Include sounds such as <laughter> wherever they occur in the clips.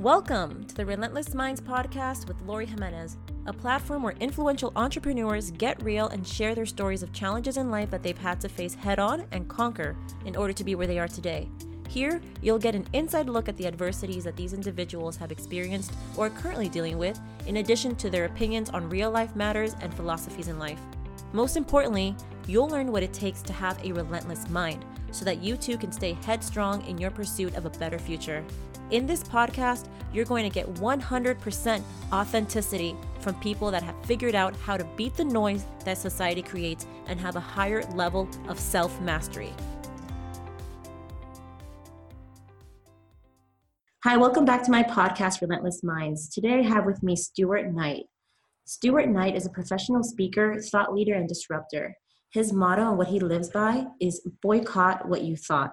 Welcome to the Relentless Minds podcast with Lori Jimenez, a platform where influential entrepreneurs get real and share their stories of challenges in life that they've had to face head on and conquer in order to be where they are today. Here, you'll get an inside look at the adversities that these individuals have experienced or are currently dealing with, in addition to their opinions on real life matters and philosophies in life. Most importantly, you'll learn what it takes to have a relentless mind so that you too can stay headstrong in your pursuit of a better future. In this podcast, you're going to get 100% authenticity from people that have figured out how to beat the noise that society creates and have a higher level of self mastery. Hi, welcome back to my podcast, Relentless Minds. Today I have with me Stuart Knight. Stuart Knight is a professional speaker, thought leader, and disruptor. His motto and what he lives by is boycott what you thought.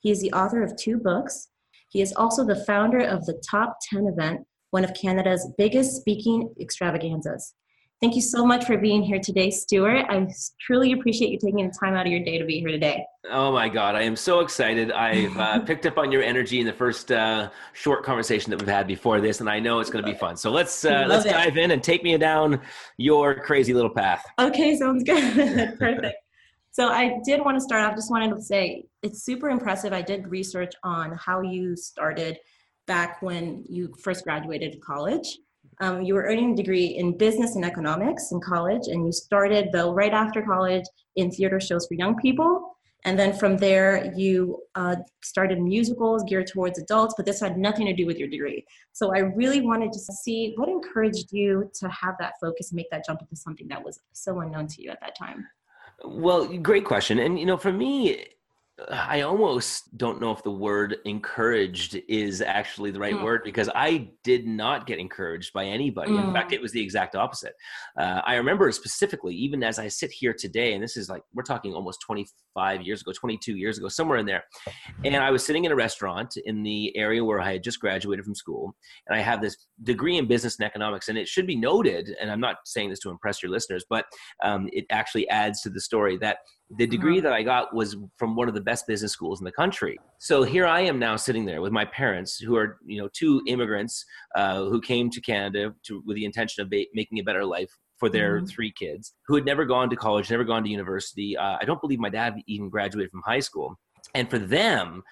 He is the author of two books, he is also the founder of the Top 10 event, one of Canada's biggest speaking extravaganzas. Thank you so much for being here today, Stuart. I truly appreciate you taking the time out of your day to be here today. Oh my God, I am so excited. I've uh, <laughs> picked up on your energy in the first uh, short conversation that we've had before this, and I know it's going to be fun. So let's uh, let's it. dive in and take me down your crazy little path. Okay, sounds good. <laughs> Perfect. So I did want to start off, just wanted to say it's super impressive. I did research on how you started back when you first graduated college. Um, you were earning a degree in business and economics in college, and you started though right after college in theater shows for young people. And then from there, you uh, started musicals geared towards adults, but this had nothing to do with your degree. So I really wanted to see what encouraged you to have that focus and make that jump into something that was so unknown to you at that time. Well, great question. And, you know, for me, I almost don't know if the word encouraged is actually the right mm. word because I did not get encouraged by anybody. Mm. In fact, mm. it was the exact opposite. Uh, I remember specifically, even as I sit here today, and this is like, we're talking almost 25 years ago, 22 years ago, somewhere in there. And I was sitting in a restaurant in the area where I had just graduated from school. And I have this degree in business and economics. And it should be noted, and I'm not saying this to impress your listeners, but um, it actually adds to the story that the degree uh-huh. that I got was from one of the best business schools in the country. So here I am now sitting there with my parents, who are you know two immigrants uh, who came to Canada to, with the intention of ba- making a better life for their mm-hmm. three kids, who had never gone to college, never gone to university. Uh, I don't believe my dad even graduated from high school, and for them.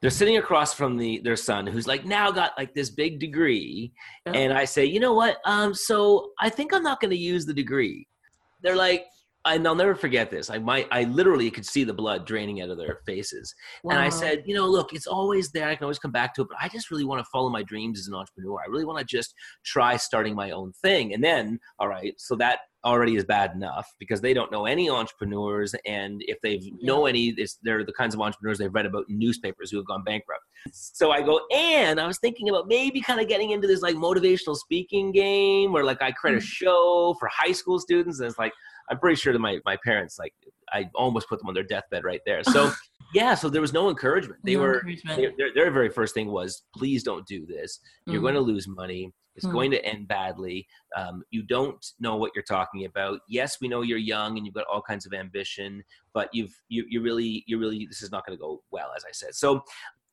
They're sitting across from the their son, who's like now got like this big degree, yeah. and I say, you know what? Um, so I think I'm not going to use the degree. They're like, and I'll never forget this. I might, I literally could see the blood draining out of their faces. Wow. And I said, you know, look, it's always there. I can always come back to it, but I just really want to follow my dreams as an entrepreneur. I really want to just try starting my own thing. And then, all right, so that already is bad enough because they don't know any entrepreneurs. And if they yeah. know any, they're the kinds of entrepreneurs they've read about in newspapers who have gone bankrupt. So I go, and I was thinking about maybe kind of getting into this like motivational speaking game where like I create a mm. show for high school students. And it's like, I'm pretty sure that my, my parents, like, I almost put them on their deathbed right there. So, <laughs> yeah, so there was no encouragement. They no were, encouragement. They, their, their very first thing was, please don't do this. You're mm. going to lose money. It's mm. going to end badly. Um, you don't know what you're talking about. Yes, we know you're young and you've got all kinds of ambition, but you've you you really you really this is not going to go well, as I said. So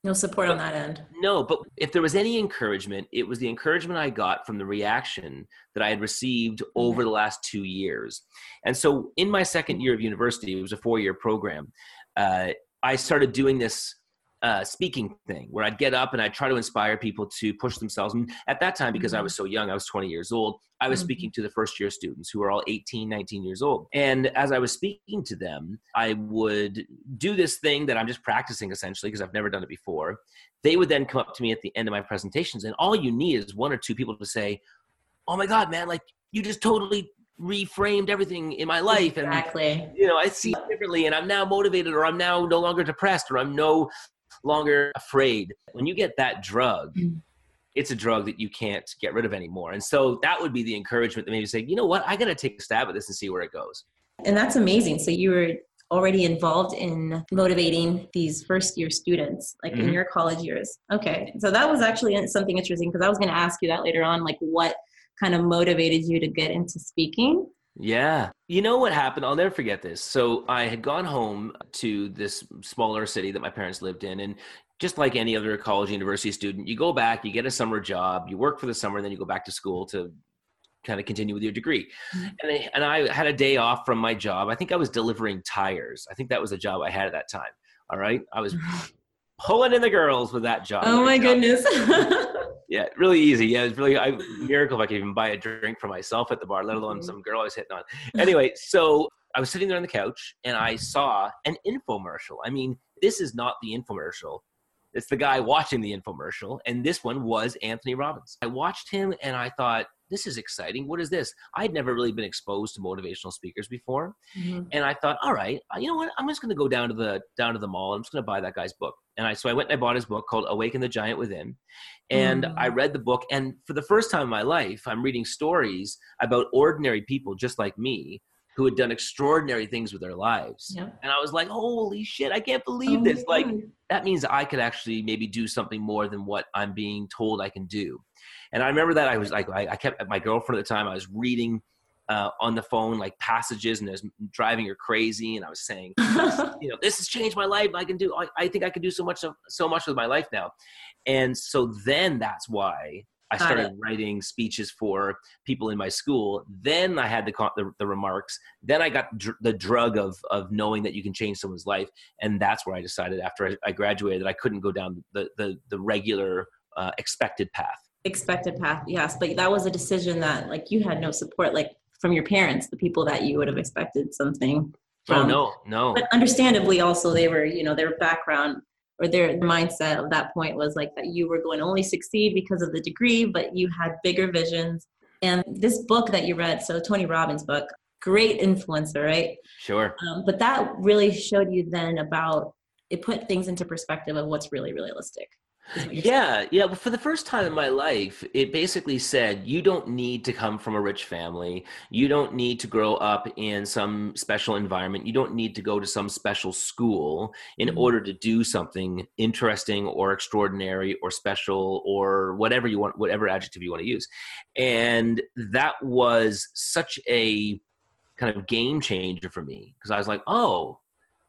no support but, on that end. No, but if there was any encouragement, it was the encouragement I got from the reaction that I had received over the last two years. And so, in my second year of university, it was a four year program. Uh, I started doing this uh, speaking thing where I'd get up and I'd try to inspire people to push themselves. And at that time, because mm-hmm. I was so young, I was 20 years old, I was mm-hmm. speaking to the first year students who were all 18, 19 years old. And as I was speaking to them, I would do this thing that I'm just practicing essentially because I've never done it before. They would then come up to me at the end of my presentations, and all you need is one or two people to say, Oh my God, man, like you just totally reframed everything in my life exactly. and you know i see differently and i'm now motivated or i'm now no longer depressed or i'm no longer afraid. When you get that drug, mm. it's a drug that you can't get rid of anymore. And so that would be the encouragement that maybe say, you know what, I got to take a stab at this and see where it goes. And that's amazing. So you were already involved in motivating these first year students like mm-hmm. in your college years okay so that was actually something interesting because i was going to ask you that later on like what kind of motivated you to get into speaking yeah. You know what happened? I'll never forget this. So I had gone home to this smaller city that my parents lived in. And just like any other college university student, you go back, you get a summer job, you work for the summer, and then you go back to school to kind of continue with your degree. Mm-hmm. And, I, and I had a day off from my job. I think I was delivering tires. I think that was a job I had at that time. All right. I was <laughs> pulling in the girls with that job. Oh my job. goodness. <laughs> yeah, really easy. Yeah, it's really I, <laughs> miracle if I could even buy a drink for myself at the bar, let alone mm-hmm. some girl I was hitting on. <laughs> Anyway, so I was sitting there on the couch and I saw an infomercial. I mean, this is not the infomercial. It's the guy watching the infomercial, and this one was Anthony Robbins. I watched him and I thought, this is exciting. What is this? I'd never really been exposed to motivational speakers before, mm-hmm. and I thought, all right, you know what? I'm just going to go down to the down to the mall. I'm just going to buy that guy's book. And I so I went and I bought his book called Awaken the Giant Within, and mm-hmm. I read the book. And for the first time in my life, I'm reading stories about ordinary people just like me who had done extraordinary things with their lives. Yeah. And I was like, holy shit, I can't believe oh this. Like, that means I could actually maybe do something more than what I'm being told I can do. And I remember that I was like, I, I kept my girlfriend at the time, I was reading uh, on the phone like passages and it was driving her crazy. And I was saying, <laughs> you know, this has changed my life. I can do, I, I think I can do so much, of, so much with my life now. And so then that's why I started writing speeches for people in my school. Then I had the, the, the remarks. Then I got dr- the drug of, of knowing that you can change someone's life. And that's where I decided after I, I graduated that I couldn't go down the, the, the regular uh, expected path expected path yes but that was a decision that like you had no support like from your parents the people that you would have expected something oh, from. oh no no but understandably also they were you know their background or their mindset of that point was like that you were going to only succeed because of the degree but you had bigger visions. And this book that you read so tony robbins book great influencer right? Sure. Um, but that really showed you then about it put things into perspective of what's really realistic yeah, yeah. But for the first time in my life, it basically said you don't need to come from a rich family. You don't need to grow up in some special environment. You don't need to go to some special school in mm-hmm. order to do something interesting or extraordinary or special or whatever you want, whatever adjective you want to use. And that was such a kind of game changer for me because I was like, oh,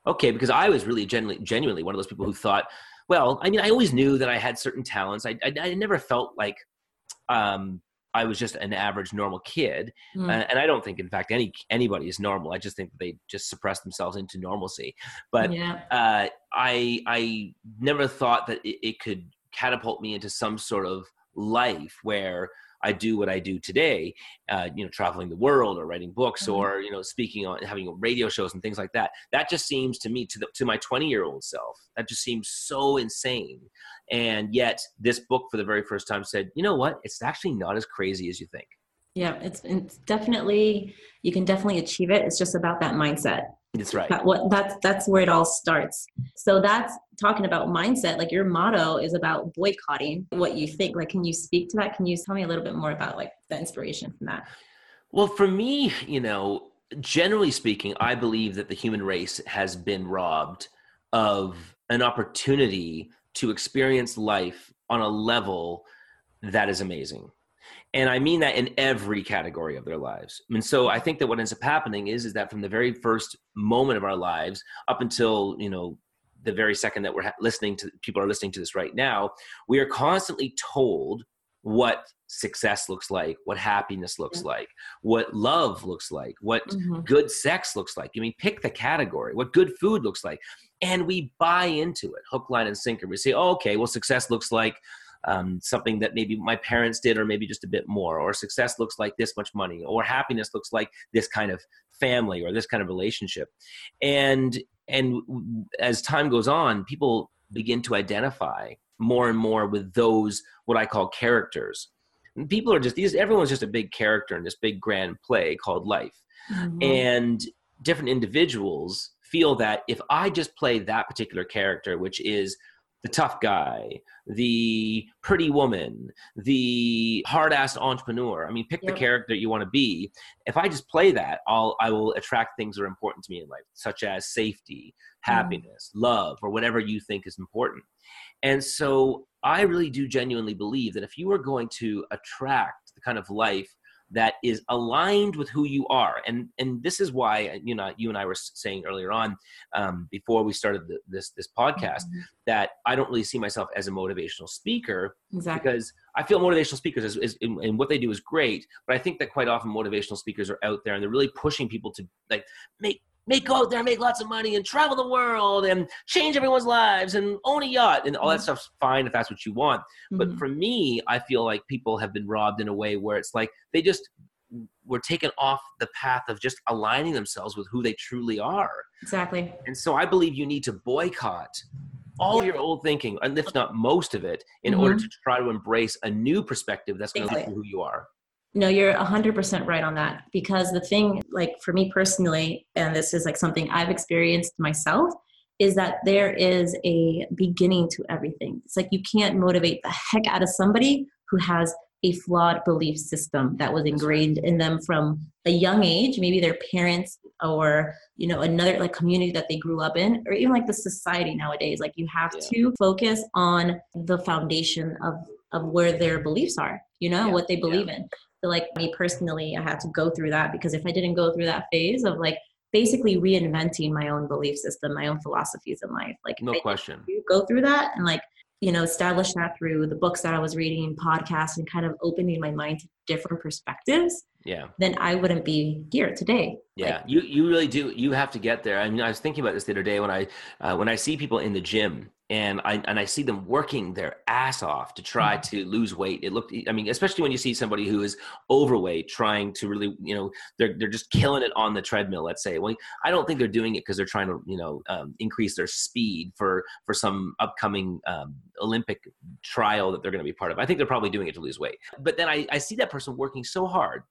okay, because I was really genuinely, genuinely one of those people who thought well, I mean, I always knew that I had certain talents. I, I, I never felt like um, I was just an average normal kid, mm. uh, and I don't think, in fact, any anybody is normal. I just think they just suppress themselves into normalcy. But yeah. uh, I I never thought that it, it could catapult me into some sort of life where I do what I do today, uh, you know, traveling the world or writing books mm-hmm. or you know, speaking on having radio shows and things like that. That just seems to me to the, to my 20 year old self. That just seems so insane. And yet, this book for the very first time said, you know what? It's actually not as crazy as you think. Yeah, it's, it's definitely you can definitely achieve it. It's just about that mindset. That's right. That, what that's that's where it all starts. So that's talking about mindset. Like your motto is about boycotting what you think. Like, can you speak to that? Can you tell me a little bit more about like the inspiration from that? Well, for me, you know, generally speaking, I believe that the human race has been robbed of an opportunity to experience life on a level that is amazing and i mean that in every category of their lives and so i think that what ends up happening is is that from the very first moment of our lives up until you know the very second that we're listening to people are listening to this right now we are constantly told what success looks like what happiness looks yeah. like what love looks like what mm-hmm. good sex looks like i mean pick the category what good food looks like and we buy into it hook line and sinker we say oh, okay well success looks like um, something that maybe my parents did or maybe just a bit more or success looks like this much money or happiness looks like this kind of family or this kind of relationship. And and as time goes on people begin to identify more and more with those what i call characters. And people are just these everyone's just a big character in this big grand play called life. Mm-hmm. and different individuals feel that if i just play that particular character which is the tough guy, the pretty woman, the hard-ass entrepreneur. I mean, pick yep. the character you want to be. If I just play that, I'll I will attract things that are important to me in life, such as safety, mm. happiness, mm. love, or whatever you think is important. And so I really do genuinely believe that if you are going to attract the kind of life that is aligned with who you are and and this is why you know you and i were saying earlier on um, before we started the, this this podcast mm-hmm. that i don't really see myself as a motivational speaker exactly. because i feel motivational speakers is, is and what they do is great but i think that quite often motivational speakers are out there and they're really pushing people to like make make go out there, make lots of money, and travel the world, and change everyone's lives, and own a yacht, and all that mm-hmm. stuff's fine if that's what you want. Mm-hmm. But for me, I feel like people have been robbed in a way where it's like they just were taken off the path of just aligning themselves with who they truly are. Exactly. And so I believe you need to boycott all your old thinking, and if not most of it, in mm-hmm. order to try to embrace a new perspective that's going to exactly. who you are. No, you're 100% right on that. Because the thing, like for me personally, and this is like something I've experienced myself, is that there is a beginning to everything. It's like you can't motivate the heck out of somebody who has a flawed belief system that was ingrained in them from a young age maybe their parents or you know another like community that they grew up in or even like the society nowadays like you have yeah. to focus on the foundation of of where their beliefs are you know yeah. what they believe yeah. in so like me personally, I had to go through that because if I didn't go through that phase of like basically reinventing my own belief system, my own philosophies in life, like no question, go through that and like you know establish that through the books that I was reading, podcasts, and kind of opening my mind to different perspectives. Yeah. Then I wouldn't be here today. Yeah, like, you you really do. You have to get there. I mean, I was thinking about this the other day when I uh, when I see people in the gym and I and I see them working their ass off to try mm-hmm. to lose weight. It looked, I mean, especially when you see somebody who is overweight trying to really, you know, they're they're just killing it on the treadmill. Let's say, well, I don't think they're doing it because they're trying to, you know, um, increase their speed for for some upcoming um, Olympic trial that they're going to be part of. I think they're probably doing it to lose weight. But then I, I see that person working so hard,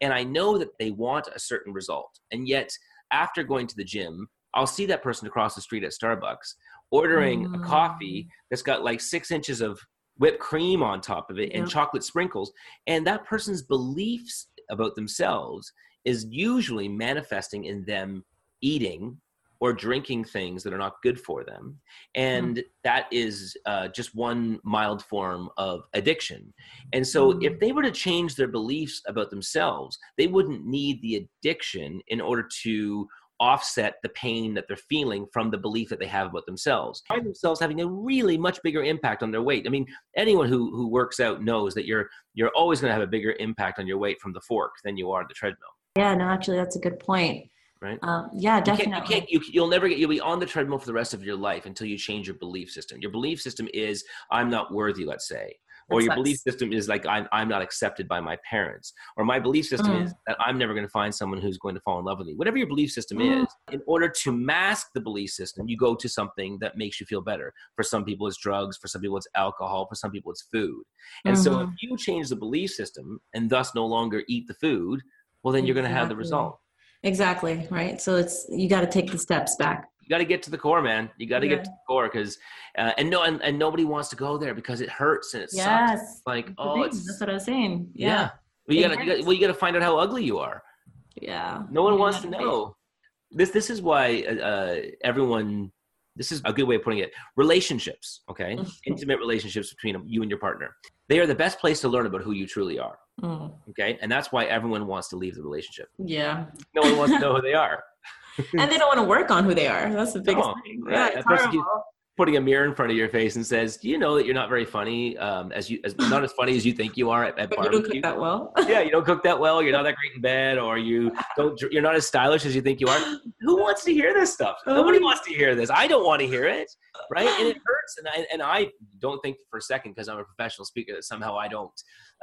and I know that they want a certain result, and yet after going to the gym I'll see that person across the street at Starbucks ordering mm. a coffee mm. that's got like six inches of whipped cream on top of it and chocolate sprinkles. And that person's beliefs about themselves is usually manifesting in them eating or drinking things that are not good for them. And mm. that is uh, just one mild form of addiction. And so, mm. if they were to change their beliefs about themselves, they wouldn't need the addiction in order to offset the pain that they're feeling from the belief that they have about themselves. Find themselves having a really much bigger impact on their weight. I mean, anyone who who works out knows that you're you're always going to have a bigger impact on your weight from the fork than you are the treadmill. Yeah, no, actually, that's a good point. Right. Um, yeah, definitely. You can't, you can't, you, will never get. You'll be on the treadmill for the rest of your life until you change your belief system. Your belief system is, "I'm not worthy." Let's say, or your belief system is like I'm, I'm not accepted by my parents. Or my belief system mm. is that i'm never going to find someone who's going to fall in love with me. Whatever your belief system mm. is in order to mask the belief system you go to something that makes you feel better. For some people it's drugs. For some people it's alcohol. For some people it's food. And mm-hmm. so if mm-hmm. you change the belief system and thus no longer eat the food well then you're going to have the result. Exactly right? So it's you got to take the steps back you got to get to the core, man. You got to yeah. get to the core because, uh, and no, and, and nobody wants to go there because it hurts and it yes. sucks. Like, oh, it's, that's what I was saying. Yeah. yeah. Well, you gotta, you gotta, well, you got to find out how ugly you are. Yeah. No one wants to know. This, this is why uh, uh, everyone. This is a good way of putting it. Relationships, okay, intimate relationships between you and your partner. They are the best place to learn about who you truly are. Mm. Okay, and that's why everyone wants to leave the relationship. Yeah. No one wants to know who they are. <laughs> <laughs> and they don't want to work on who they are. That's the biggest oh, thing. Right. Yeah, putting a mirror in front of your face and says, "Do you know that you're not very funny? Um, as you, as <laughs> not as funny as you think you are at, at barbecue. You don't cook that well. <laughs> yeah, you don't cook that well. You're not that great in bed, or you don't. You're not as stylish as you think you are. <gasps> Who wants to hear this stuff? Nobody wants to hear this. I don't want to hear it, right? And it <gasps> hurts. And I and I don't think for a second because I'm a professional speaker that somehow I don't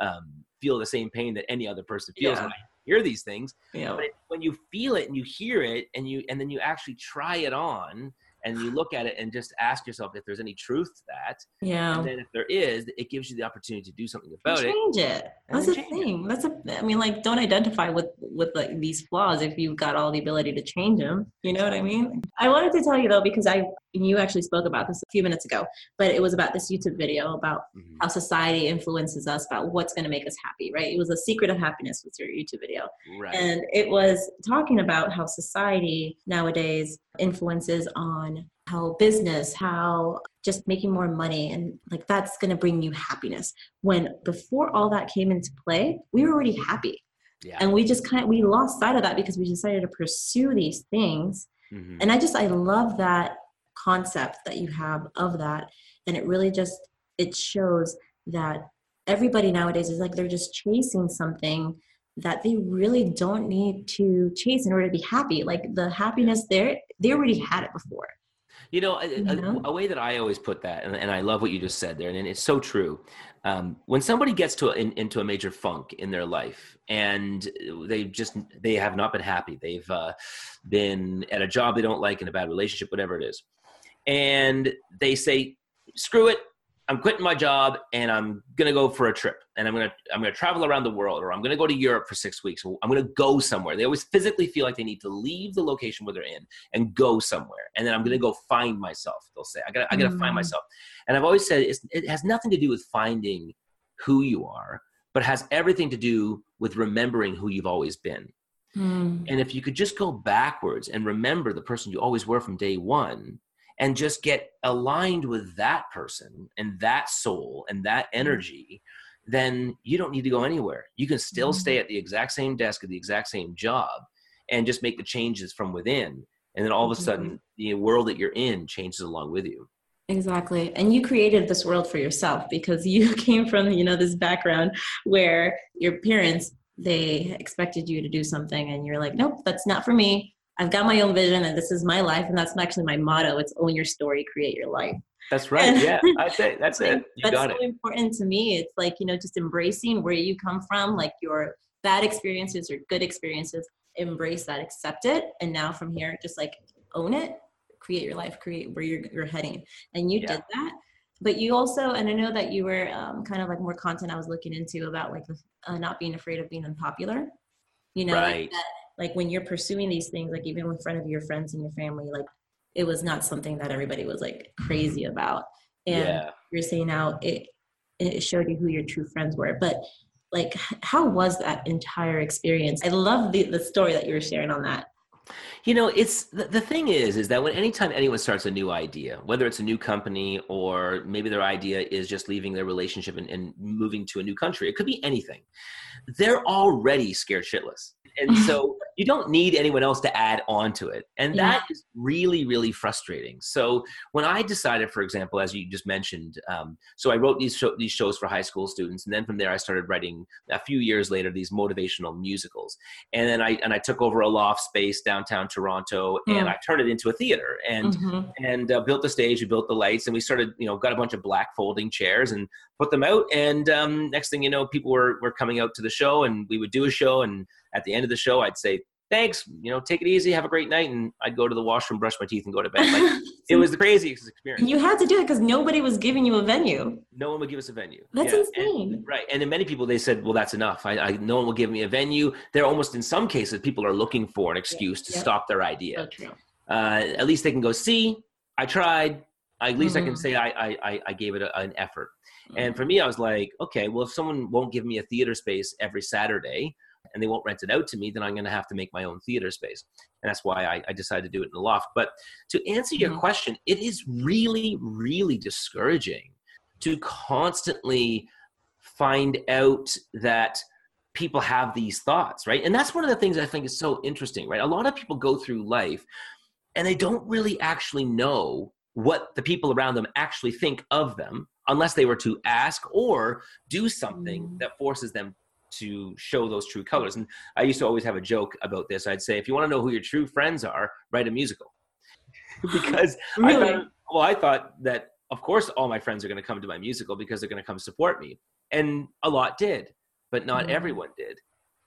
um, feel the same pain that any other person feels yeah. Hear these things. Yeah. But when you feel it and you hear it and you and then you actually try it on and you look at it and just ask yourself if there's any truth to that. Yeah. And then if there is, it gives you the opportunity to do something about change it. Change it. That's the thing. It. That's a. I mean, like, don't identify with with like these flaws if you've got all the ability to change them. You know what I mean? I wanted to tell you though because I you actually spoke about this a few minutes ago, but it was about this YouTube video about mm-hmm. how society influences us about what's going to make us happy. Right? It was a secret of happiness was your YouTube video, right. and it was talking about how society nowadays influences on how business, how just making more money, and like that's going to bring you happiness. When before all that came into play, we were already happy. Yeah. And we just kind of, we lost sight of that because we decided to pursue these things. Mm-hmm. And I just, I love that concept that you have of that. And it really just, it shows that everybody nowadays is like they're just chasing something that they really don't need to chase in order to be happy. Like the happiness there, they already had it before. You know, a, a, a, way that I always put that, and, and, I love what you just said there, and it's so true. Um, when somebody gets to a, in, into a major funk in their life, and they just they have not been happy, they've uh, been at a job they don't like, in a bad relationship, whatever it is, and they say, "Screw it, I'm quitting my job and I'm gonna go for a trip and I'm gonna I'm gonna travel around the world or I'm gonna go to Europe for six weeks. I'm gonna go somewhere. They always physically feel like they need to leave the location where they're in and go somewhere. And then I'm gonna go find myself. They'll say I gotta I gotta mm. find myself. And I've always said it has nothing to do with finding who you are, but has everything to do with remembering who you've always been. Mm. And if you could just go backwards and remember the person you always were from day one, and just get aligned with that person and that soul and that mm-hmm. energy then you don't need to go anywhere. You can still mm-hmm. stay at the exact same desk at the exact same job and just make the changes from within. And then all of a sudden the world that you're in changes along with you. Exactly. And you created this world for yourself because <laughs> you came from you know this background where your parents they expected you to do something and you're like nope that's not for me I've got my own vision and this is my life. And that's actually my motto. It's own your story, create your life. That's right. Yeah, <laughs> that's it. That's it. You that's so it. important to me. It's like, you know, just embracing where you come from, like your bad experiences or good experiences, embrace that, accept it. And now from here, just like own it, create your life, create where you're, you're heading. And you yeah. did that. But you also, and I know that you were um, kind of like more content I was looking into about like uh, not being afraid of being unpopular. You know, right. like that, like when you're pursuing these things like even in front of your friends and your family like it was not something that everybody was like crazy about. And yeah. you're saying now it it showed you who your true friends were. But like how was that entire experience? I love the, the story that you were sharing on that. You know it's the, the thing is is that when anytime anyone starts a new idea whether it's a new company or maybe their idea is just leaving their relationship and, and moving to a new country it could be anything. They're already scared shitless and so you don't need anyone else to add on to it and yeah. that is really really frustrating so when i decided for example as you just mentioned um, so i wrote these, show, these shows for high school students and then from there i started writing a few years later these motivational musicals and then i and i took over a loft space downtown toronto mm. and i turned it into a theater and mm-hmm. and uh, built the stage we built the lights and we started you know got a bunch of black folding chairs and put them out and um, next thing you know people were, were coming out to the show and we would do a show and at the end of the show, I'd say, thanks, you know, take it easy, have a great night. And I'd go to the washroom, brush my teeth and go to bed. Like, <laughs> it was the craziest experience. You had to do it because nobody was giving you a venue. No one would give us a venue. That's yeah. insane. And, right. And then many people, they said, well, that's enough. I, I, no one will give me a venue. They're almost in some cases, people are looking for an excuse to stop their idea. uh, at least they can go, see, I tried. At least mm-hmm. I can mm-hmm. say I, I, I gave it a, an effort. Mm-hmm. And for me, I was like, okay, well, if someone won't give me a theater space every Saturday, and they won't rent it out to me, then I'm going to have to make my own theater space. And that's why I, I decided to do it in the loft. But to answer your mm-hmm. question, it is really, really discouraging to constantly find out that people have these thoughts, right? And that's one of the things I think is so interesting, right? A lot of people go through life and they don't really actually know what the people around them actually think of them unless they were to ask or do something mm. that forces them to show those true colors. And I used to always have a joke about this. I'd say, if you want to know who your true friends are, write a musical. <laughs> because really? I thought, well, I thought that of course all my friends are going to come to my musical because they're going to come support me, and a lot did, but not mm. everyone did.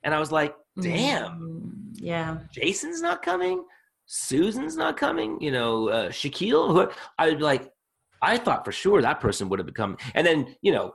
And I was like, damn, mm. yeah, Jason's not coming. Susan's not coming, you know, uh, Shaquille. I would be like, I thought for sure that person would have become, and then you know,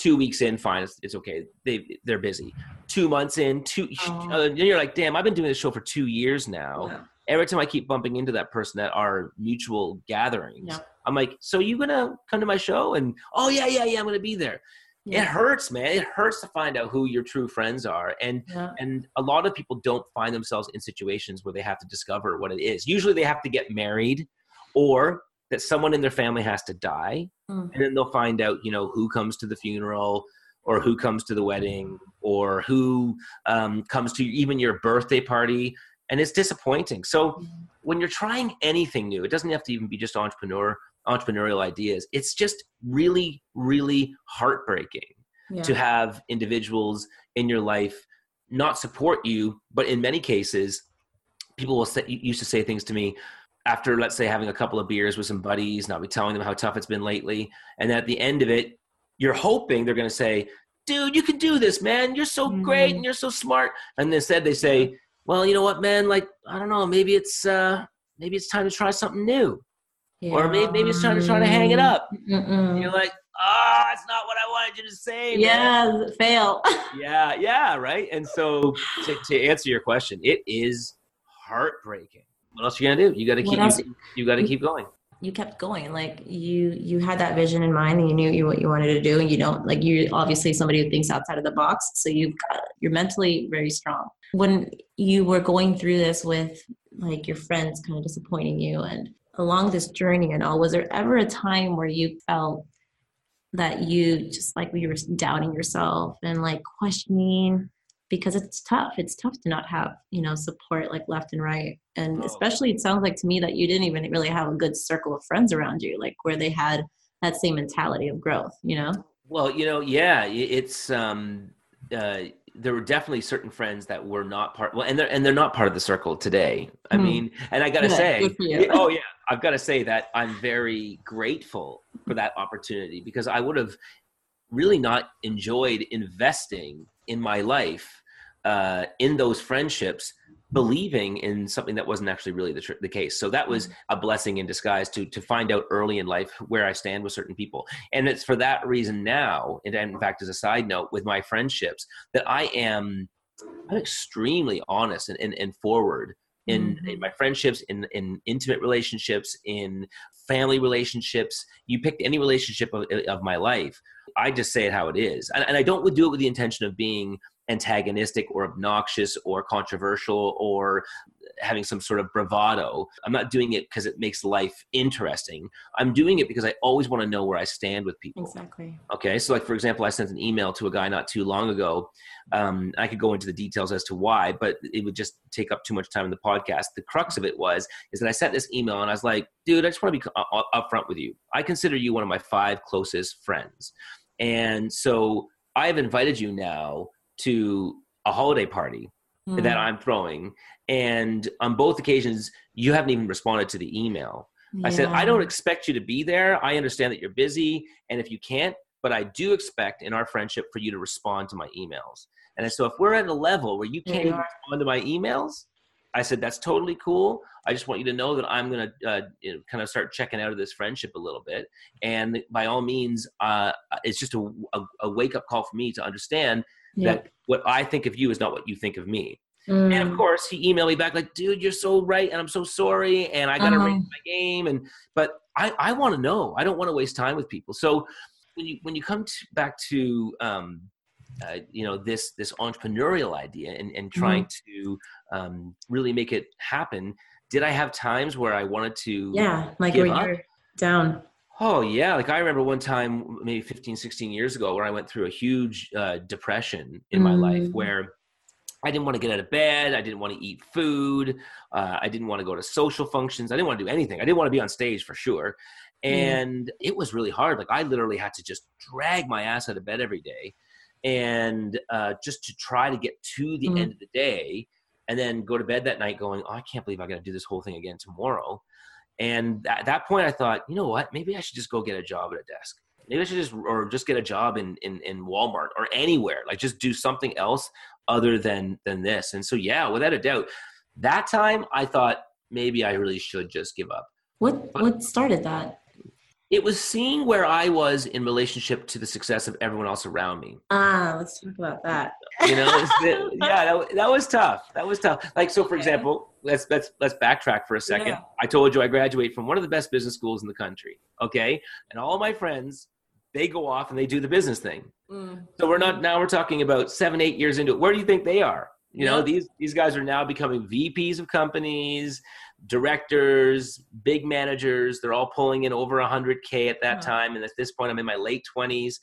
two weeks in, fine, it's, it's okay. They they're busy. Two months in, two, oh. uh, you're like, damn, I've been doing this show for two years now. Yeah. Every time I keep bumping into that person at our mutual gatherings, yeah. I'm like, so you gonna come to my show? And oh yeah, yeah, yeah, I'm gonna be there. Yeah. It hurts, man. It hurts to find out who your true friends are, and yeah. and a lot of people don't find themselves in situations where they have to discover what it is. Usually, they have to get married, or that someone in their family has to die mm. and then they'll find out you know who comes to the funeral or who comes to the wedding or who um, comes to even your birthday party and it's disappointing so mm-hmm. when you're trying anything new it doesn't have to even be just entrepreneur entrepreneurial ideas it's just really really heartbreaking yeah. to have individuals in your life not support you but in many cases people will say, used to say things to me after let's say having a couple of beers with some buddies and i'll be telling them how tough it's been lately and at the end of it you're hoping they're going to say dude you can do this man. You're so mm-hmm. great and you're so smart. And instead they say well you know what man? Like i don't know. Maybe it's uh maybe it's time to try something new. Yeah. or maybe, maybe it's time to try to hang it up. You're like oh it's not what i wanted you to say yeah man. fail. <laughs> Yeah yeah right? And so to, to answer your question it is heartbreaking what else are you gonna do? You gotta keep you, you gotta keep going. you kept going like you you had that vision in mind and you knew you, what you wanted to do and you don't like you're obviously somebody who thinks outside of the box so you've got you're mentally very strong. When you were going through this with like your friends kind of disappointing you and along this journey and all was there ever a time where you felt that you just like you were doubting yourself and like questioning because it's tough. It's tough to not have, you know, support like left and right. And oh. especially it sounds like to me that you didn't even really have a good circle of friends around you, like where they had that same mentality of growth, you know? Well, you know, yeah, it's um uh there were definitely certain friends that were not part well and they're and they're not part of the circle today. I mm. mean, and I got to say oh yeah, I've got to say that I'm very grateful for that opportunity because I would have really not enjoyed investing in my life uh, in those friendships believing in something that wasn't actually really the, tr- the case so that was mm-hmm. a blessing in disguise to to find out early in life where i stand with certain people and it's for that reason now and in fact as a side note with my friendships that i am i'm extremely honest and, and, and forward in, mm-hmm. in my friendships in in intimate relationships in family relationships you pick any relationship of, of my life i just say it how it is and, and i don't do it with the intention of being antagonistic or obnoxious or controversial or having some sort of bravado. I'm not doing it because it makes life interesting. I'm doing it because I always want to know where I stand with people. Exactly. Okay. So, like, for example, I sent an email to a guy not too long ago. Um, I could go into the details as to why, but it would just take up too much time in the podcast. The crux of it was, is that I sent this email and I was like, dude, I just want to be upfront with you. I consider you one of my five closest friends. And so I have invited you now to a holiday party mm. that I'm throwing. And on both occasions, you haven't even responded to the email. Yeah. I said, I don't expect you to be there. I understand that you're busy. And if you can't, but I do expect in our friendship for you to respond to my emails. And so if we're at a level where you can't yeah. respond to my emails, I said, that's totally cool. I just want you to know that I'm going to uh, you know, kind of start checking out of this friendship a little bit. And by all means, uh, it's just a, a, a wake up call for me to understand that what I think of you is not what you think of me. Mm. And of mm. course, he emailed me back like, "Dude, you're so right, and I'm so sorry, and I got to uh-huh. raise my game." And but I I want to know. I don't want to waste time with people. So when you when you come to, back to um, uh, you know this this entrepreneurial idea and and trying mm. to um, really make it happen, did I have times where I wanted to yeah like where you're down Oh yeah, like I remember one time maybe 15 16 years ago where I went through a huge uh, depression in mm. my life mm. where I didn't want to get out of bed, I didn't want to eat food, uh, I didn't want to go to social functions, I didn't want to do anything. I didn't want to be on stage for sure. And mm. it was really hard. Like I literally had to just drag my ass out of bed every day and uh, just to try to get to the mm. end of the day and then go to bed that night going, "Oh, I can't believe I got to do this whole thing again tomorrow." And at that point, I thought, you know what? Maybe I should just go get a job at a desk. Maybe I should just, or just get a job in, in, in Walmart or anywhere. Like just do something else other than than this. And so, yeah, without a doubt, that time I thought maybe I really should just give up. What what started that? it was seeing where I was in relationship to the success of everyone else around me. Ah, let's talk about that. You know, <laughs> yeah, that, that was tough. That was tough. Like, so for example, let's let's let's backtrack for a second. Yeah. I told you I graduate from one of the best business schools in the country. Okay, and all my friends they go off and they do the business thing. Mm. So we're not now we're talking about seven eight years into it. Where do you think they are? You know, these these guys are now becoming VPs of companies directors, big managers. They're all pulling in over 100K at that time. And at this point, I'm in my late 20s.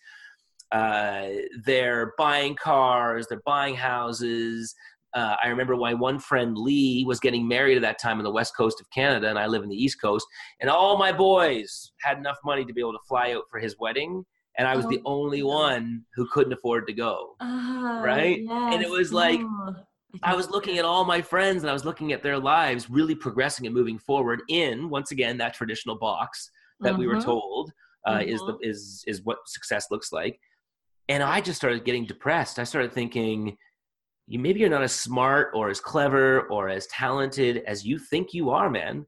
uh, they're buying cars, they're buying houses. Uh, I remember my one friend Lee was getting married at that time on the west coast of Canada, and I live in the east coast. And all my boys had enough money to be able to fly out for his wedding, and I was oh, the only one who couldn't afford to go. Uh, right? Yes. And it was like oh, I, I was looking at all my friends, and I was looking at their lives really progressing and moving forward in once again that traditional box that we were mm-hmm. told uh, is the mm-hmm. is is what success looks like. And I just started getting depressed. I started thinking, you maybe you're not as smart or as clever or as talented as you think you are, man.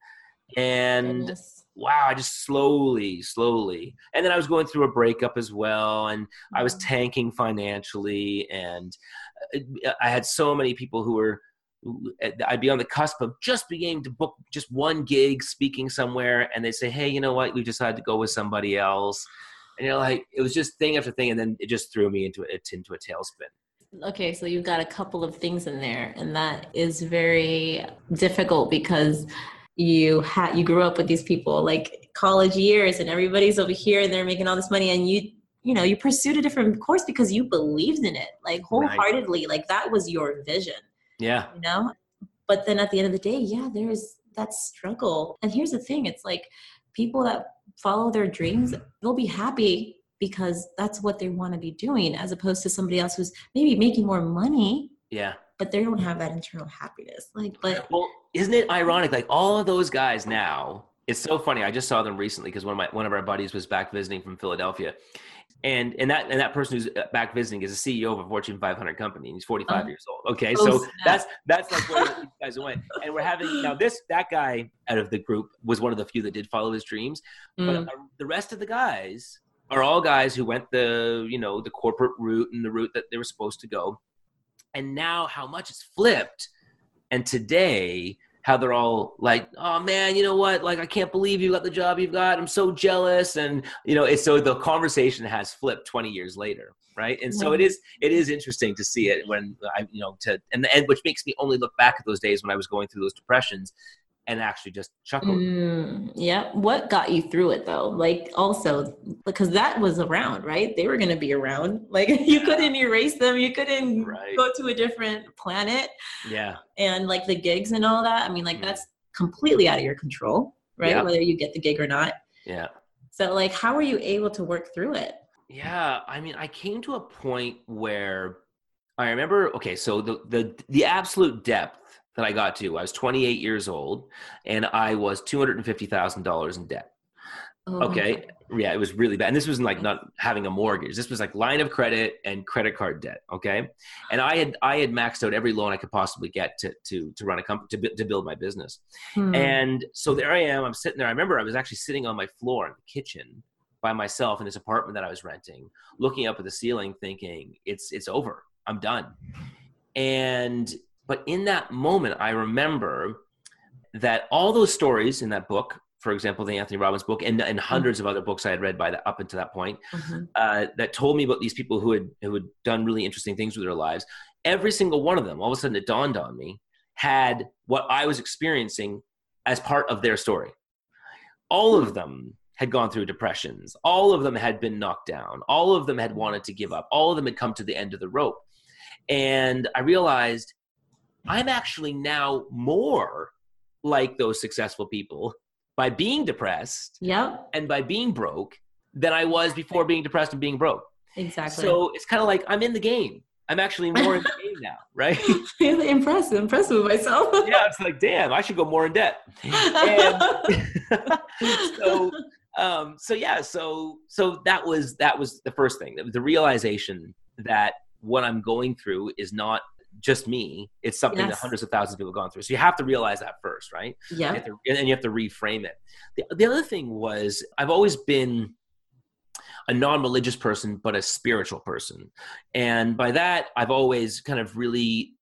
And Goodness. wow, I just slowly, slowly. And then I was going through a breakup as well, and I was tanking financially, and uh, I had so many people who were I'd be on the cusp of just beginning to book just one gig speaking somewhere, and they say, "Hey, you know what? We decided to go with somebody else." And you're like, it was just thing after thing, and then it just threw me into it into a tailspin. Okay, so you've got a couple of things in there, and that is very difficult because you had you grew up with these people like college years, and everybody's over here and they're making all this money, and you you know you pursued a different course because you believed in it like wholeheartedly, right. like that was your vision yeah. You know? But then at the end of the day, yeah, there's that struggle. And here's the thing it's like people that follow their dreams, they'll be happy because that's what they want to be doing, as opposed to somebody else who's maybe making more money. Yeah. But they don't have that internal happiness. Like, but. Well, isn't it ironic? Like, all of those guys now, it's so funny. I just saw them recently because one of my one of our buddies was back visiting from Philadelphia, and and that and that person who's uh, back visiting is a CEO of a Fortune 500 company, and he's 45 uh-huh. years old. Okay, oh, so snap. that's that's like where these guys went. And we're having now this that guy out of the group was one of the few that did follow his dreams, mm. but the rest of the guys are all guys who went the you know the corporate route and the route that they were supposed to go, and now how much it's flipped, and today how they're all like, oh man, you know what? Like, I can't believe you got the job you've got. I'm so jealous. And, you know, it's so the conversation has flipped 20 years later. Right. And so it is, it is interesting to see it when I, you know, to, and, and which makes me only look back at those days when I was going through those depressions and actually just chuckle. Mm, yeah. What got you through it though? Like also because that was around, right? They were going to be around. <laughs> Like you couldn't erase them. You couldn't right. go to a different planet. Yeah. And like the gigs and all that. I mean, like mm. that's completely out of your control, right? Yeah. Whether you get the gig or not. Yeah. So like, how were you able to work through it? Yeah. I mean, I came to a point where I remember, okay, so the, the, the absolute depth that I got to. I was 28 years old and I was $250,000 in debt. Oh okay. Yeah, it was really bad. And this wasn't like not having a mortgage. This was like line of credit and credit card debt. Okay. And I had, I had maxed out every loan I could possibly get to, to, to run a company, to, to build my business. Hmm. And so there I am, I'm sitting there. I remember I was actually sitting on my floor in the kitchen by myself in this apartment that I was renting, looking up at the ceiling thinking it's, it's over. I'm done. And but in that moment, I remember that all those stories in that book, for example, the Anthony Robbins book, and, and 100s mm-hmm. of other books I had read by the, up until that point, mm-hmm. uh, that told me about these people who had who had done really interesting things with their lives. Every single one of them, all of a sudden, it dawned on me, had what I was experiencing as part of their story. All of them had gone through depressions. All of them had been knocked down. All of them had wanted to give up. All of them had come to the end of the rope. And I realized I'm actually now more like those successful people by being depressed yep. and by being broke than I was before being depressed and being broke. Exactly. So it's kind of like I'm in the game. I'm actually more in the <laughs> game now, right? really impressed, impressed with myself. <laughs> yeah, it's like, damn, I should go more in debt. And <laughs> so, um, so yeah, so so that was that was the first thing. The realization that what I'm going through is not just me. It's something yes. that hundreds of thousands of people have gone through. So you have to realize that first, right? Yeah. You to, and you have to reframe it. The, the other thing was I've always been a non-religious person, but a spiritual person. And by that, I've always kind of really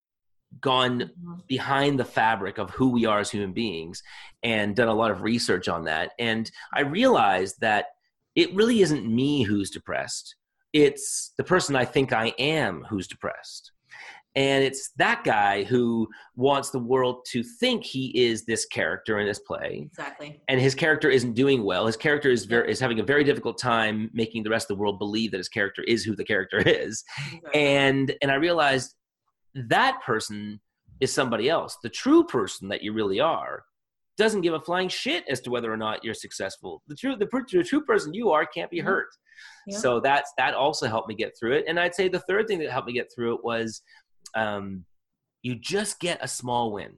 gone mm-hmm. behind the fabric of who we are as human beings and done a lot of research on that. And I realized that it really isn't me who's depressed. It's the person I think I am who's depressed and it's that guy who wants the world to think he is this character in this play. Exactly. And his character isn't doing well. His character is very is having a very difficult time making the rest of the world believe that his character is who the character <laughs> is. Exactly. and and i realized that person is somebody else. The true person that you really are doesn't give a flying shit as to whether or not you're successful. The true the, the true person you are can't be mm-hmm. hurt. Yeah. so that's that also helped me get through it. And i'd say the third thing that helped me get through it was um, you just get a small win.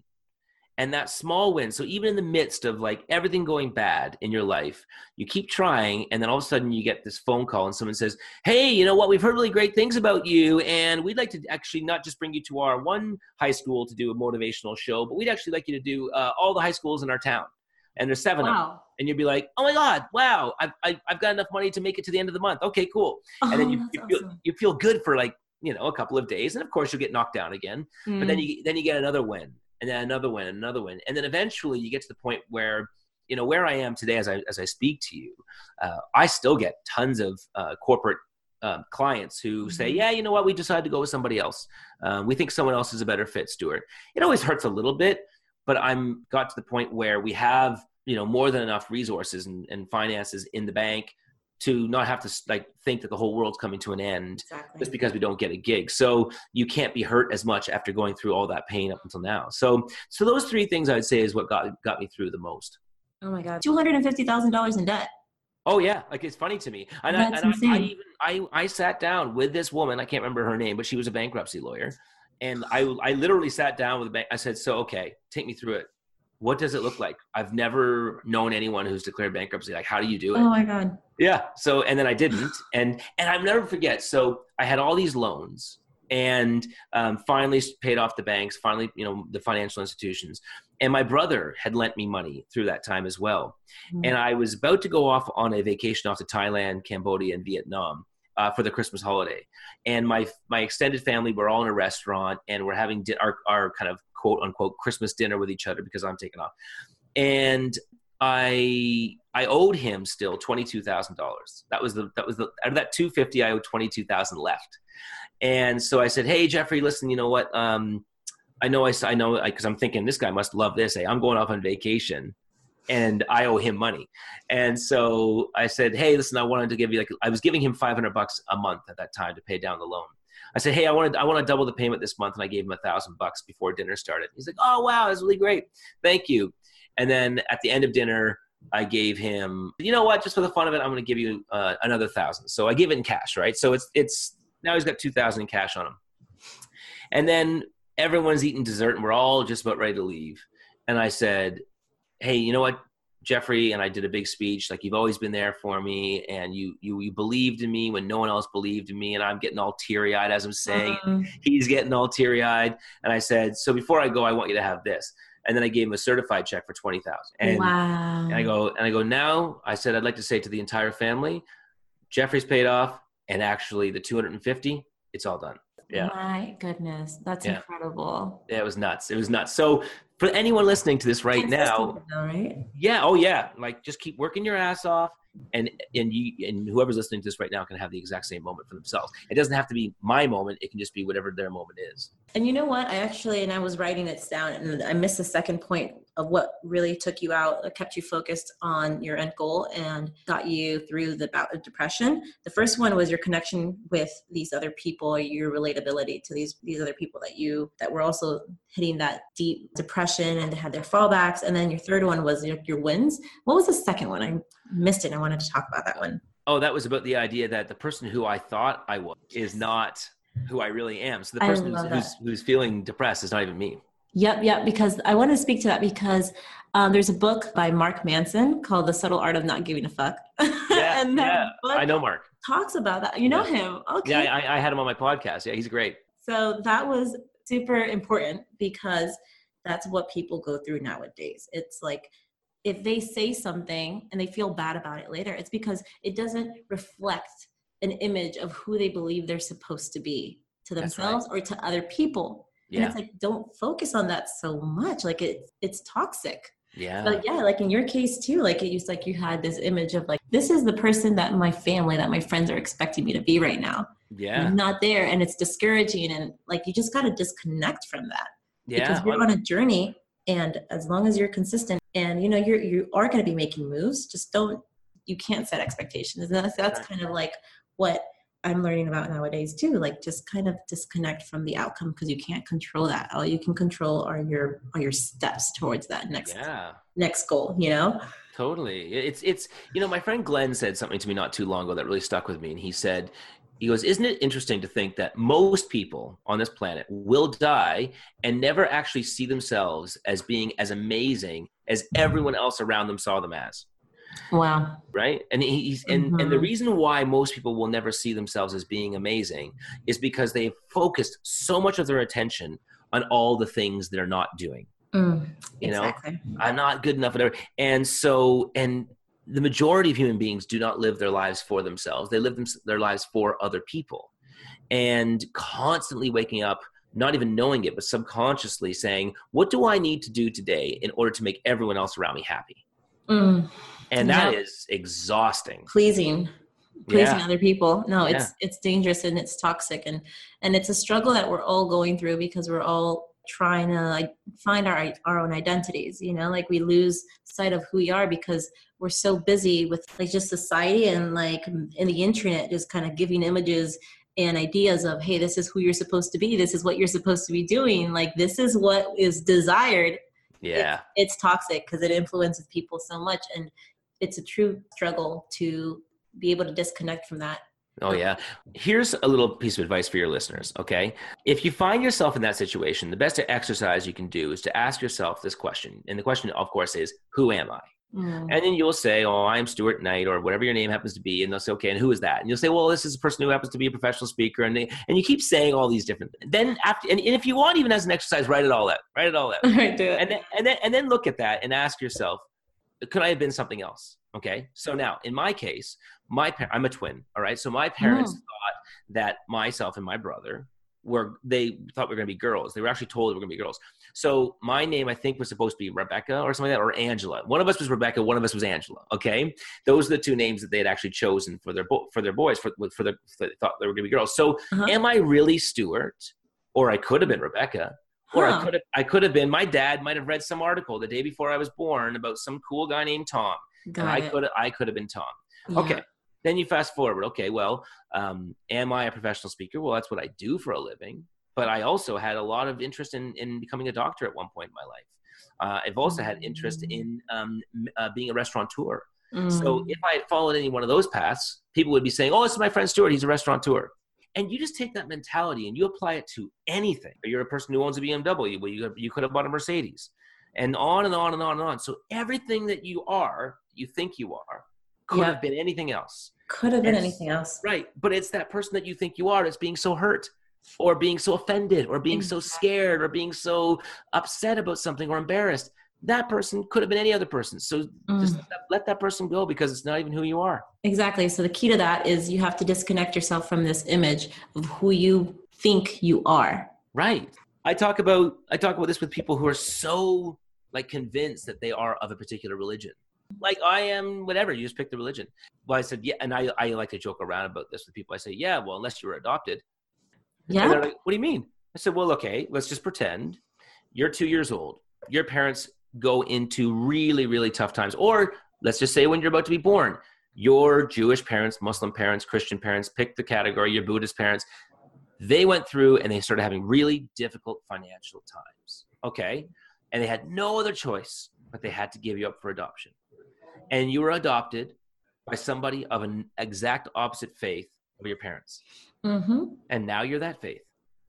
And that small win so even in the midst of like everything going bad in your life you keep trying and then all of a sudden you get this phone call and someone says hey you know what? We've heard really great things about you and we'd like to actually not just bring you to our one high school to do a motivational show but we'd actually like you to do uh, all the high schools in our town. And there's seven wow. of them and you'd be like oh my god wow I've, I've got enough money to make it to the end of the month. Okay cool. Oh, and then you, you, feel, awesome. you feel good for like you know a couple of days and of course you'll get knocked down again mm. but then mm. you then you get another win and then another win another win and then eventually you get to the point where you know where i am today as i as i speak to you uh, i still get tons of uh, corporate uh, clients who mm-hmm. say yeah you know what we decided to go with somebody else um, we think someone else is a better fit stuart it always hurts a little bit but i'm got to the point where we have you know more than enough resources and, and finances in the bank to not have to like think that the whole world's coming to an end exactly. just because we don't get a gig. So you can't be hurt as much after going through all that pain up until now. So so those three things i'd say is what got got me through the most. Oh my god. $250000 in debt. Oh yeah. Like it's funny to me. And, That's I, and insane. I, I even I, I sat down with this woman i can't remember her name but she was a bankruptcy lawyer. And i i literally sat down with a bank i said so okay take me through it what does it look like? I've never known anyone who's declared bankruptcy. Like, how do you do it? Oh my God. Yeah. So, and then I didn't. And, and I'll never forget. So I had all these loans and um, finally paid off the banks, finally, you know, the financial institutions. And my brother had lent me money through that time as well. Mm-hmm. And I was about to go off on a vacation off to Thailand, Cambodia, and Vietnam. Uh, for the Christmas holiday, and my my extended family were all in a restaurant, and we're having di- our our kind of quote unquote Christmas dinner with each other because I'm taking off. And I I owed him still twenty two thousand dollars. That was the that was the out of that two fifty I owed twenty two thousand left. And so I said, Hey Jeffrey, listen, you know what? Um, I know I I know because I'm thinking this guy must love this. Hey, I'm going off on vacation and I owe him money. And so I said, Hey, listen, I wanted to give you like I was giving him 500 bucks a month at that time to pay down the loan. I said, "Hey, I want to I want to double the payment this month," and I gave him a thousand bucks before dinner started. He's like, "Oh wow, that's really great, thank you." And then at the end of dinner, I gave him, you know what, just for the fun of it, I'm going to give you uh, another thousand. So I give it in cash, right? So it's it's now he's got two thousand in cash on him, and then everyone's eating dessert and we're all just about ready to leave. And I said, "Hey, you know what? Jeffrey and I did a big speech. Like you've always been there for me, and you you you believed in me when no one else believed in me, and I'm getting all teary eyed as I'm saying. Uh-huh. He's getting all teary eyed, and I said, so before I go, I want you to have this. And then I gave him a certified check for twenty thousand. And, wow. and I go and I go now. I said I'd like to say to the entire family, Jeffrey's paid off, and actually the two hundred and fifty, it's all done. Yeah. My goodness, that's yeah. incredible. Yeah, it was nuts. It was nuts. So for anyone listening to this right now, though, right? Yeah. Oh, yeah. Like just keep working your ass off, and and you and whoever's listening to this right now can have the exact same moment for themselves. It doesn't have to be my moment. It can just be whatever their moment is. And you know what? I actually, and I was writing this down, and I missed the second point of what really took you out, kept you focused on your end goal, and got you through the bout of depression. The first one was your connection with these other people, your relatability to these these other people that you that were also hitting that deep depression and had their fallbacks. And then your third one was your, your wins. What was the second one? I missed it. I wanted to talk about that one. Oh, that was about the idea that the person who I thought I was is not who I really am. So the person who's, who's, who's, feeling depressed is not even me. Yep, yep. Because I want to speak to that because um, there's a book by Mark Manson called The Subtle Art of Not Giving a Fuck. <laughs> Yeah, and yeah. I know Mark. Talks about that. You know yeah. him. Okay. Yeah, I, I had him on my podcast. Yeah, he's great. So that was super important because that's what people go through nowadays. It's like if they say something and they feel bad about it later, it's because it doesn't reflect an image of who they believe they're supposed to be to themselves right. or to other people. Yeah. And it's like don't focus on that so much. Like it's it's toxic. Yeah. But yeah, like in your case too, like it used like you had this image of like this is the person that my family, that my friends are expecting me to be right now. Yeah. I'm not there, and it's discouraging, and like you just got to disconnect from that Yeah. because we're on a journey, and as long as you're consistent, and you know you're you are going to be making moves, just don't you can't set expectations. And that's that's kind of like what I'm learning about nowadays too. Like just kind of disconnect from the outcome because you can't control that. All you can control are your are your steps towards that next yeah. next goal. You know. Totally. It's it's you know, my friend Glenn said something to me not too long ago that really stuck with me. And he said, he goes, Isn't it interesting to think that most people on this planet will die and never actually see themselves as being as amazing as everyone else around them saw them as? Wow. Right. And he's and, and the Mhm. reason why most people will never see themselves as being amazing is because they've focused so much of their attention on all the things they're not doing. Mm, You know? exactly. I'm not good enough, whatever. And so, and the majority of human beings do not live their lives for themselves. They live them, their lives for other people. And constantly waking up, not even knowing it, but subconsciously saying, What do I need to do today in order to make everyone else around me happy? Mm, And that Yeah. is exhausting. pleasing pleasing Yeah. other people no it's it's dangerous and it's toxic and and it's a struggle that we're all going through because we're all trying to like find our our own identities you know like we lose sight of who we are because we're so busy with like just society and like in the internet just kind of giving images and ideas of hey this is who you're supposed to be this is what you're supposed to be doing like this is what is desired Yeah. it's toxic because it influences people so much and it's a true struggle to be able to disconnect from that Oh, yeah. Here's a little piece of advice for your listeners, okay? If you find yourself in that situation, the best exercise you can do is to ask yourself this question. And the question, of course, is Who am I? Mm. And then you'll say, Oh, I'm Stuart Knight, or whatever your name happens to be. And they'll say, Okay, and who is that? And you'll say, Well, this is a person who happens to be a professional speaker. And, they, and you keep saying all these different Then, after, and, and if you want, even as an exercise, write it all out. Write it all out. <laughs> Right, do it. and then, and then and then look at that and ask yourself could i have been something else? Okay so now in my case my par- i'm a twin all right? So my parents Oh. thought that myself and my brother were they thought we were going to be girls. They were actually told we were going to be girls. So my name i think was supposed to be rebecca or something like that or angela. One of us was rebecca one of us was angela okay? Those are the two names that they had actually chosen for their bo- for their boys for, for their for they thought they were going to be girls. So Uh-huh. am i really stuart or i could have been rebecca or I could have I could have been my dad might have read some article the day before I was born about some cool guy named Tom. Got and I it. could I could have been Tom. Yeah. Okay. Then you fast forward. Okay, well, um, am I a professional speaker? Well, that's what I do for a living. But I also had a lot of interest in, in becoming a doctor at one point in my life. Uh, I've also had interest in um, uh, being a restaurateur. So Mm. if I had followed any one of those paths, people would be saying, "Oh, this is my friend Stuart. He's a restaurateur." And you just take that mentality and you apply it to anything. You're a person who owns a BMW. Well, you you could have bought a Mercedes, and on and on and on and on. So everything that you are, you think you are, could Yeah. have been anything else. could have been anything else. Right. But it's that person that you think you are that's being so hurt or being so offended or being so mm-hmm. scared or being so upset about something or embarrassed. That person could have been any other person. So just Mm. let that person go because it's not even who you are. Exactly. So the key to that is you have to disconnect yourself from this image of who you think you are. Right. I talk about I talk about this with people who are so like convinced that they are of a particular religion. Like I am whatever, you just pick the religion. Well, I said, yeah, and I, I like to joke around about this with people. I say, yeah, well, unless you were adopted. And they're Yeah. like, what do you mean? I said, well, okay, let's just pretend you're two years old. Your parents go into really, really tough times. Or let's just say when you're about to be born, your Jewish parents, Muslim parents, Christian parents, pick the category, your Buddhist parents, they went through and they started having really difficult financial times. Okay. And they had no other choice, but they had to give you up for adoption. And you were adopted by somebody of an exact opposite faith of your parents Mm-hmm. and now you're that faith.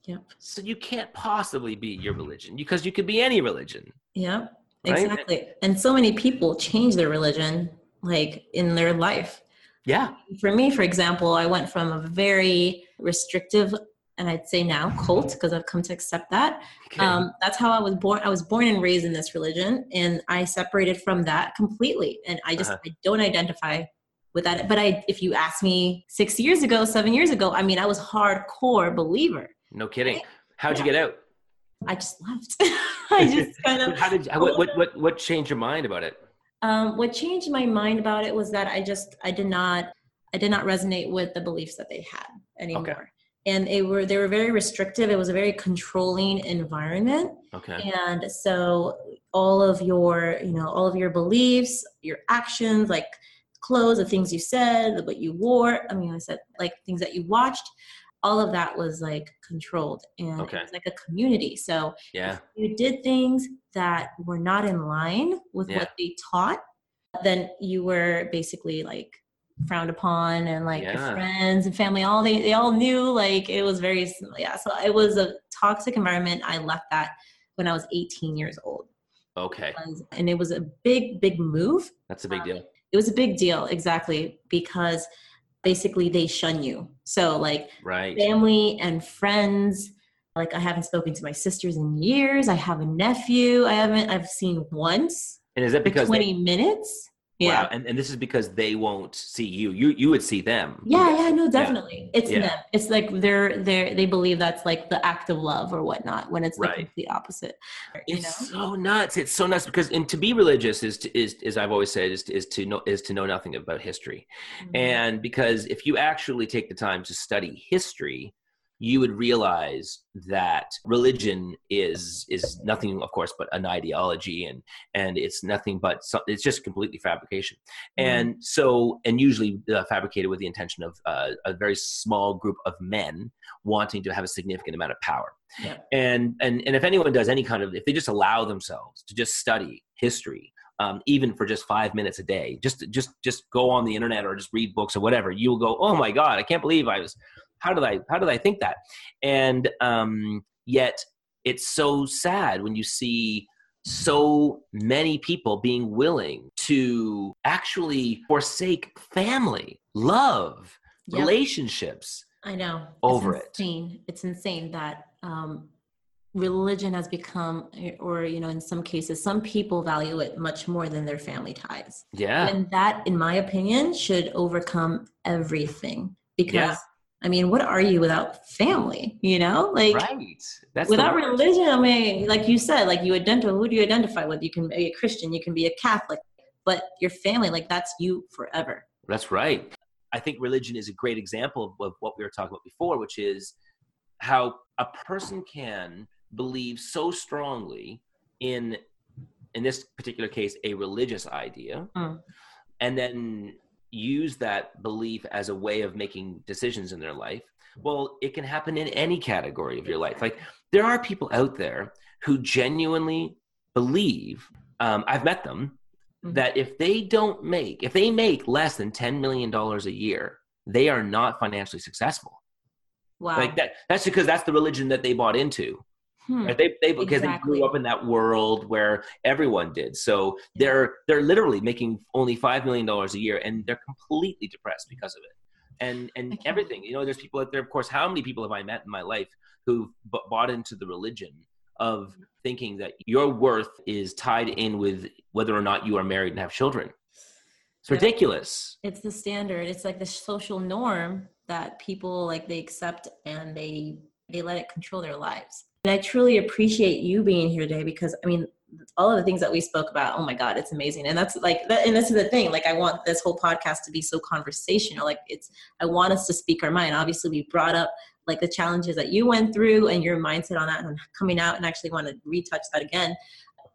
Yep. So you can't possibly be your religion because you could be any religion. Yep. Right? Exactly. And so many people change their religion like in their life. Yeah. For me, for example, I went from a very restrictive and I'd say now cult because I've come to accept that. Okay. Um, that's how I was born. I was born and raised in this religion, and I separated from that completely. And I just Uh-huh. I don't identify with that. But I, if you ask me six years ago, seven years ago, I mean, I was hardcore believer. no kidding. How'd you get out? I just left. <laughs> I just kind of. How did you, what, what what what changed your mind about it? Um, what changed my mind about it was that I just I did not I did not resonate with the beliefs that they had anymore. Okay. And they were they were very restrictive. It was a very controlling environment. Okay. And so all of your, you know, all of your beliefs, your actions, like clothes, the things you said, what you wore, I mean I said like things that you watched, all of that was like controlled and okay. it was like a community. So yeah, you did things that were not in line with yeah. what they taught, then you were basically like frowned upon and like yeah. your friends and family all they, they all knew like it was very yeah so it was a toxic environment i left that when i was 18 years old okay and it was a big big move that's a big um, deal it was a big deal exactly because basically they shun you. So like right. family and friends. Like I haven't spoken to my sisters in years. I have a nephew. I haven't I've seen once. And is that because twenty they, minutes? Yeah. Wow. And, and this is because they won't see you. You you would see them. Yeah, yeah, no, definitely. Yeah. It's yeah. them. It's like they're they're they believe that's like the act of love or whatnot when it's right. the opposite. It's know? so nuts. It's so nuts because and to be religious is to, is as I've always said is to, is to know is to know nothing about history. Mm-hmm. And because if you actually take the time to study history, you would realize that religion is is nothing of course but an ideology and and it's nothing but some, it's just completely fabrication mm-hmm. and so and usually uh, fabricated with the intention of uh, a very small group of men wanting to have a significant amount of power yeah. and and and if anyone does any kind of if they just allow themselves to just study history um, even for just five minutes a day just just just go on the internet or just read books or whatever you'll go oh my god i can't believe i was how did I how did I think that? And um, yet it's so sad when you see so many people being willing to actually forsake family, love, yep. relationships. I know. Over it's insane. it. It's insane that um, religion has become, or, you know, in some cases, some people value it much more than their family ties. Yeah. And that, in my opinion, should overcome everything because. I mean, what are you without family? You know, like right. That's without religion. I mean, like you said, like you identify. Who do you identify with? You can be a Christian. You can be a Catholic, but your family, like that's you forever. That's right. I think religion is a great example of what we were talking about before, which is how a person can believe so strongly in, in this particular case, a religious idea, mm. and then use that belief as a way of making decisions in their life, well, it can happen in any category of your life. Like there are people out there who genuinely believe, um, I've met them, mm-hmm. that if they don't make, if they make less than $10 million a year, they are not financially successful. Wow. Like that, that's because that's the religion that they bought into. Hmm. Right? They, they because exactly. they grew up in that world where everyone did. So they're they're literally making only five million dollars a year, and they're completely depressed because of it. And and everything, you know, there's people out there. Of course, how many people have I met in my life who've b- bought into the religion of thinking that your worth is tied in with whether or not you are married and have children? It's ridiculous. It's the standard. It's like the social norm that people like they accept and they they let it control their lives. And I truly appreciate you being here today because I mean, all of the things that we spoke about, oh my God, it's amazing. And that's like, that, and this is the thing, like I want this whole podcast to be so conversational. Like it's, I want us to speak our mind. Obviously we brought up like the challenges that you went through and your mindset on that and coming out and actually want to retouch that again.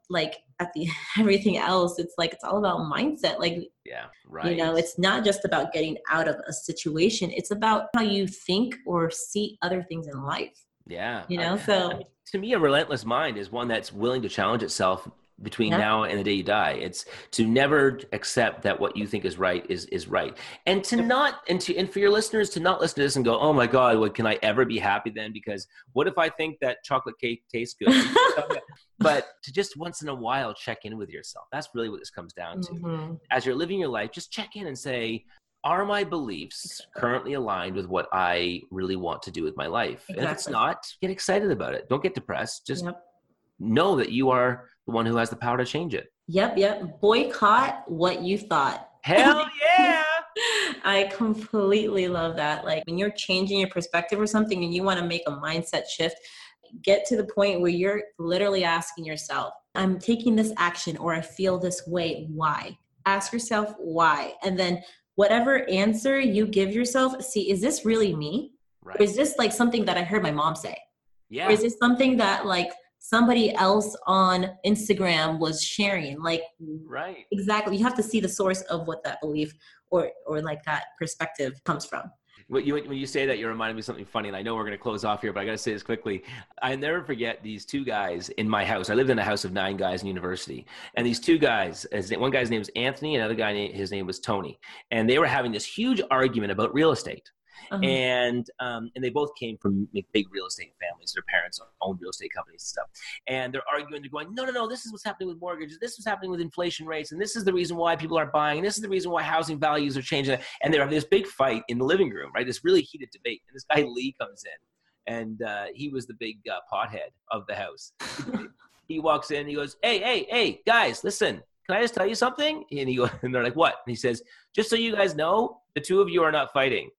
Like at the <laughs> everything else, it's like, it's all about mindset. Like, yeah, right. You know, it's not just about getting out of a situation. It's about how you think or see other things in life yeah. You know, I, so I mean, to me, a relentless mind is one that's willing to challenge itself between yeah. now and the day you die. It's to never accept that what you think is right is is right, and to not and to and for your listeners to not listen to this and go, "Oh my God, what can I ever be happy then?" Because what if I think that chocolate cake tastes good? <laughs> but to just once in a while check in with yourself. That's really what this comes down to. Mm-hmm. As you're living your life, just check in and say, are my beliefs currently aligned with what I really want to do with my life? Exactly. And if it's not, get excited about it. Don't get depressed. Just yep. know that you are the one who has the power to change it. Yep, yep. Boycott what you thought. Hell <laughs> yeah. I completely love that. Like when you're changing your perspective or something and you want to make a mindset shift, get to the point where you're literally asking yourself, I'm taking this action or I feel this way. Why? Ask yourself why. And then whatever answer you give yourself, see, is this really me? Right. Or is this like something that I heard my mom say? Yeah. Or is this something that like somebody else on Instagram was sharing? Like right. Exactly. You have to see the source of what that belief or or like that perspective comes from when you, when you say that, you're reminding me of something funny. And I know we're going to close off here, but I got to say this quickly. I never forget these two guys in my house. I lived in a house of nine guys in university. And these two guys, one guy's name was Anthony, another guy, his name was Tony. And they were having this huge argument about real estate. Uh-huh. And um, and they both came from big real estate families. Their parents owned real estate companies and stuff. And they're arguing. They're going, no, no, no. This is what's happening with mortgages. This is happening with inflation rates. And this is the reason why people are buying. And this is the reason why housing values are changing. And they have this big fight in the living room, right? This really heated debate. And this guy Lee comes in, and uh, he was the big uh, pothead of the house. <laughs> he walks in. He goes, hey, hey, hey, guys, listen. Can I just tell you something? And he goes, <laughs> and they're like, what? And he says, just so you guys know, the two of you are not fighting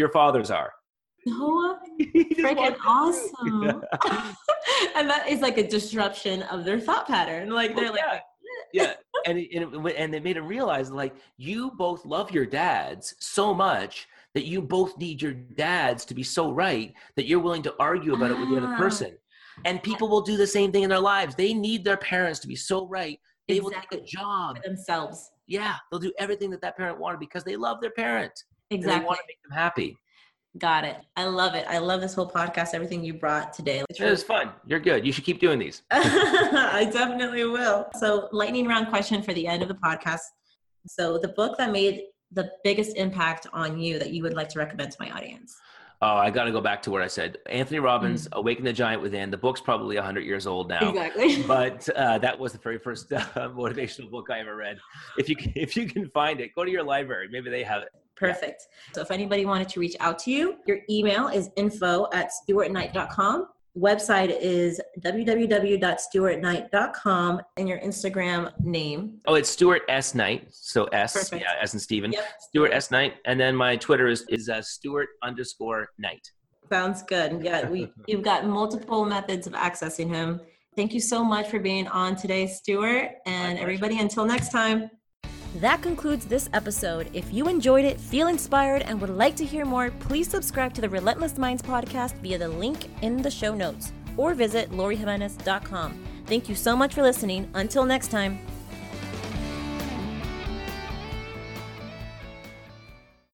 your fathers are. <laughs> No, freaking awesome. <laughs> and that is like a disruption of their thought pattern. Like they're yeah. like, yeah. <laughs> And, and, and they made him realize like you both love your dads so much that you both need your dads to be so right that you're willing to argue about it with the other ah. person. And people will do the same thing in their lives. They need their parents to be so right. They exactly. will take a job For themselves. Yeah, they'll do everything that that parent wanted because they love their parent. Exactly. want to make them happy. Got it. I love it. I love this whole podcast, everything you brought today. It's really- it was fun. You're good. You should keep doing these. <laughs> I definitely will. So, lightning round question for the end of the podcast. So, the book that made the biggest impact on you that you would like to recommend to my audience? Oh, I got to go back to what I said. Anthony Robbins, mm-hmm. "Awaken the Giant Within." The book's probably hundred years old now. Exactly. <laughs> But uh, that was the very first <laughs> uh, motivational book I ever read. If you can, if you can find it, go to your library. Maybe they have it. Perfect. Yeah. So if anybody wanted to reach out to you, your email is info at stuartknight.com website is www.stuartknight.com and your Instagram name. Oh, it's Stuart S Knight. So S, Perfect. yeah, S and Stephen. Yep. Stuart S Knight. And then my Twitter is, is uh, Stuart underscore Knight. Sounds good. Yeah, we <laughs> you've got multiple methods of accessing him. Thank you so much for being on today, Stuart. And everybody, until next time. That concludes this episode. If you enjoyed it, feel inspired, and would like to hear more, please subscribe to the Relentless Minds podcast via the link in the show notes or visit lauriejimenez.com. Thank you so much for listening. Until next time.